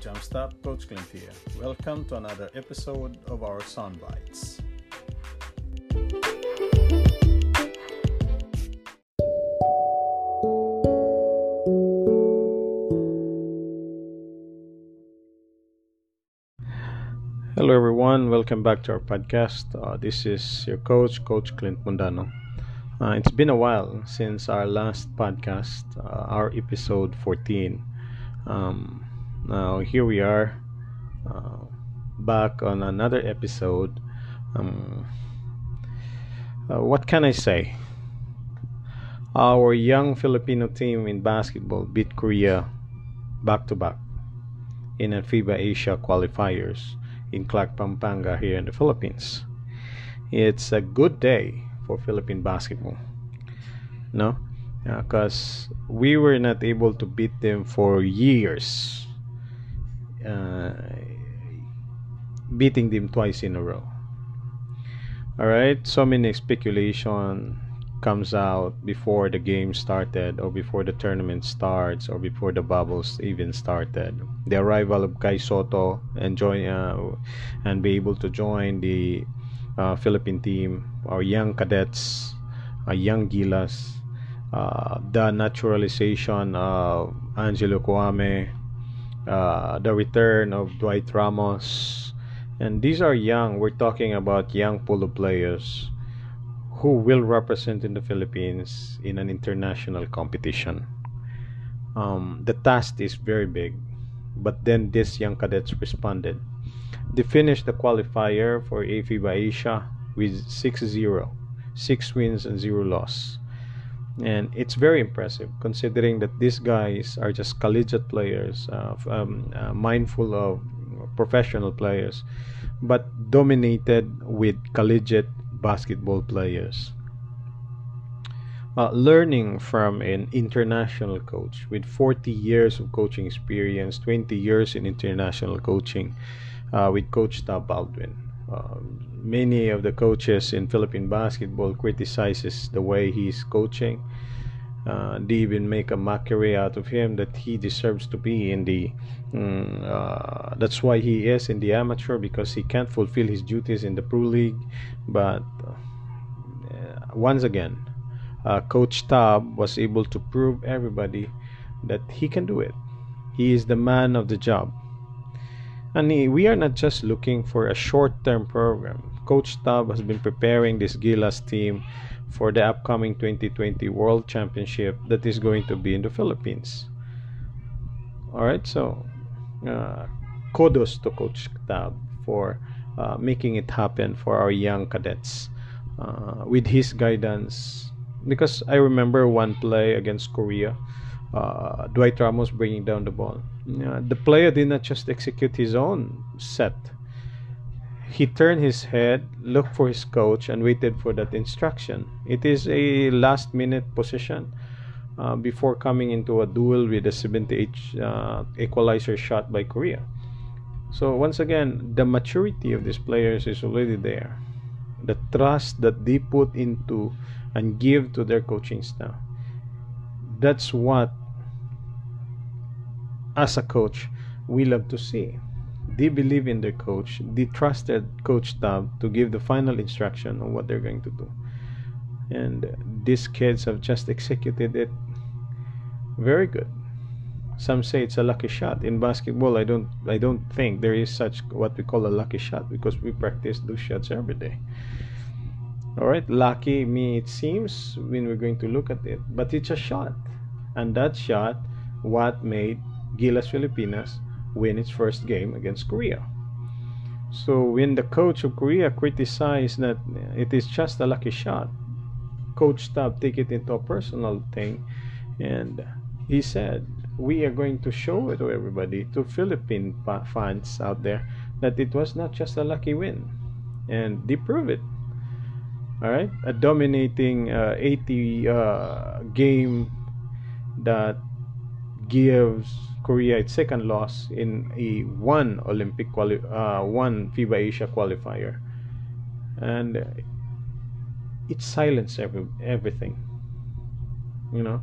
Jamstop, Coach Clint here. Welcome to another episode of our Sound Bites. Hello, everyone. Welcome back to our podcast. Uh, this is your coach, Coach Clint Mundano. Uh, it's been a while since our last podcast, uh, our episode 14. Um, now, here we are uh, back on another episode. Um, uh, what can I say? Our young Filipino team in basketball beat Korea back to back in a FIBA Asia qualifiers in Clark, Pampanga, here in the Philippines. It's a good day for Philippine basketball. No? Because uh, we were not able to beat them for years, uh, beating them twice in a row. All right, so many speculation comes out before the game started or before the tournament starts or before the bubbles even started the arrival of Kai Sotto and join uh, and be able to join the uh, Philippine team our young cadets our young Gilas uh, the naturalization of Angelo Kouame uh, the return of Dwight Ramos and these are young we're talking about young polo players who will represent in the Philippines in an international competition. Um, the task is very big, but then these young cadets responded. They finished the qualifier for AFIBA Asia with 6-0, 6 wins and 0 loss. And it's very impressive considering that these guys are just collegiate players, uh, um, uh, mindful of professional players, but dominated with collegiate basketball players. Uh, learning from an international coach with 40 years of coaching experience, 20 years in international coaching uh, with Coach Tab Baldwin. Uh, many of the coaches in Philippine basketball criticizes the way he's coaching. Uh, they even make a mockery out of him that he deserves to be in the mm, uh, that's why he is in the amateur because he can't fulfill his duties in the pro league. But uh, once again uh, coach tab was able to prove everybody that he can do it. He is the man of the job and we are not just looking for a short-term program coach tab has been preparing this gilas team for the upcoming 2020 World Championship that is going to be in the Philippines. All right, so uh, kudos to Coach Tab for uh, making it happen for our young cadets uh, with his guidance. Because I remember one play against Korea, uh, Dwight Ramos bringing down the ball. the player did not just execute his own set he turned his head, looked for his coach, and waited for that instruction. It is a last minute position uh, before coming into a duel with a 78 uh, equalizer shot by Korea. So, once again, the maturity of these players is already there. The trust that they put into and give to their coaching staff. That's what, as a coach, we love to see they believe in their coach. They trusted Coach Tab to give the final instruction on what they're going to do. And these kids have just executed it very good. Some say it's a lucky shot. In basketball, I don't I don't think there is such what we call a lucky shot because we practice those shots every day. Alright, lucky me it seems when we're going to look at it. But it's a shot. And that shot what made Gilas Filipinas win its first game against Korea. So when the coach of Korea criticized that it is just a lucky shot, Coach Tab take it into a personal thing, and he said, "We are going to show it to everybody, to Philippine fans out there, that it was not just a lucky win, and they prove it. All right, a dominating uh, 80 uh, game that gives Korea its second loss in a one Olympic quali- uh, one FIBA Asia qualifier, and it silenced every, everything. You know,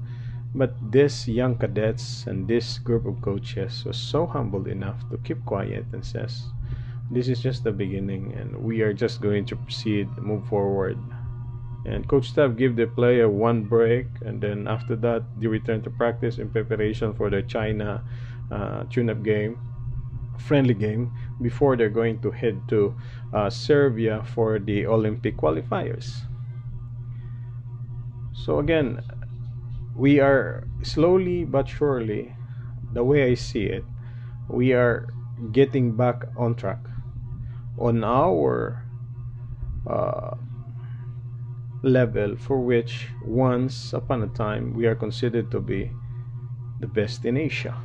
But this young cadets and this group of coaches was so humble enough to keep quiet and says, "This is just the beginning, and we are just going to proceed, move forward." And Coach Staff give the player one break, and then after that, they return to practice in preparation for the China uh, tune-up game, friendly game, before they're going to head to uh, Serbia for the Olympic qualifiers. So again, we are slowly but surely, the way I see it, we are getting back on track on our uh, level for which once upon a time we are considered to be the best in Asia.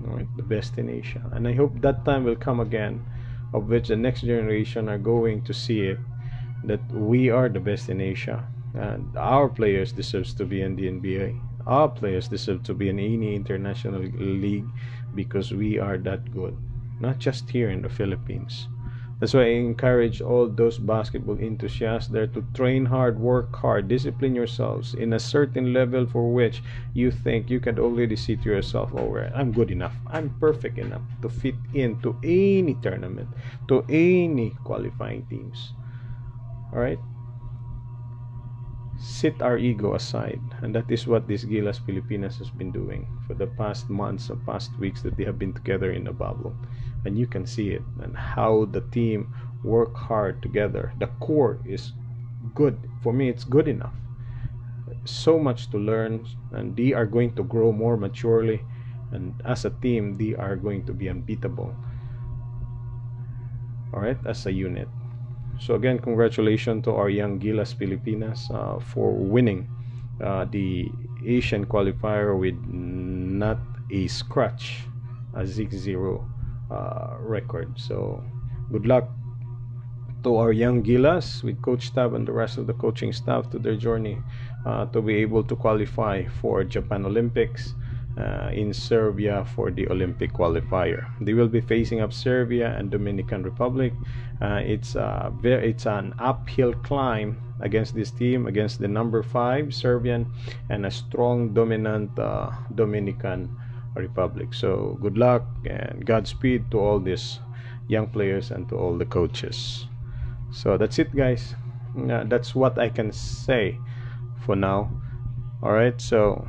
Right, the best in Asia. And I hope that time will come again of which the next generation are going to see it that we are the best in Asia and our players deserves to be in the NBA. Our players deserve to be in any international league because we are that good, not just here in the Philippines. That's why I encourage all those basketball enthusiasts there to train hard, work hard, discipline yourselves in a certain level for which you think you can already see to yourself, oh, I'm good enough. I'm perfect enough to fit into any tournament, to any qualifying teams. All right? sit our ego aside and that is what this Gilas Pilipinas has been doing for the past months or past weeks that they have been together in the bubble and you can see it and how the team work hard together. The core is good. For me it's good enough. So much to learn and they are going to grow more maturely and as a team they are going to be unbeatable. All right as a unit. So again, congratulations to our young Gilas Pilipinas uh, for winning uh, the Asian qualifier with not a scratch, a 6-0 uh, record. So good luck to our young Gilas with Coach Tab and the rest of the coaching staff to their journey uh, to be able to qualify for Japan Olympics uh, in Serbia for the Olympic qualifier. They will be facing up Serbia and Dominican Republic. Uh, it's a very, it's an uphill climb against this team, against the number five Serbian and a strong dominant uh, Dominican Republic. So good luck and Godspeed to all these young players and to all the coaches. So that's it, guys. That's what I can say for now. All right, so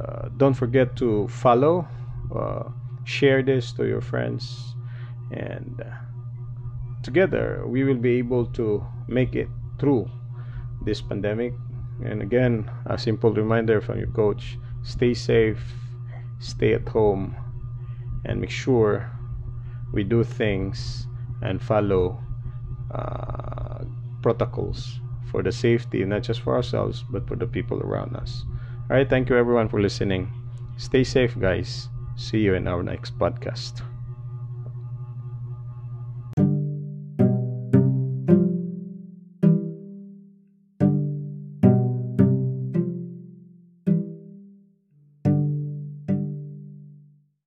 uh, don't forget to follow uh, share this to your friends and uh, together we will be able to make it through this pandemic and again a simple reminder from your coach stay safe stay at home and make sure we do things and follow uh, protocols for the safety not just for ourselves but for the people around us all right, thank you everyone for listening. Stay safe, guys. See you in our next podcast.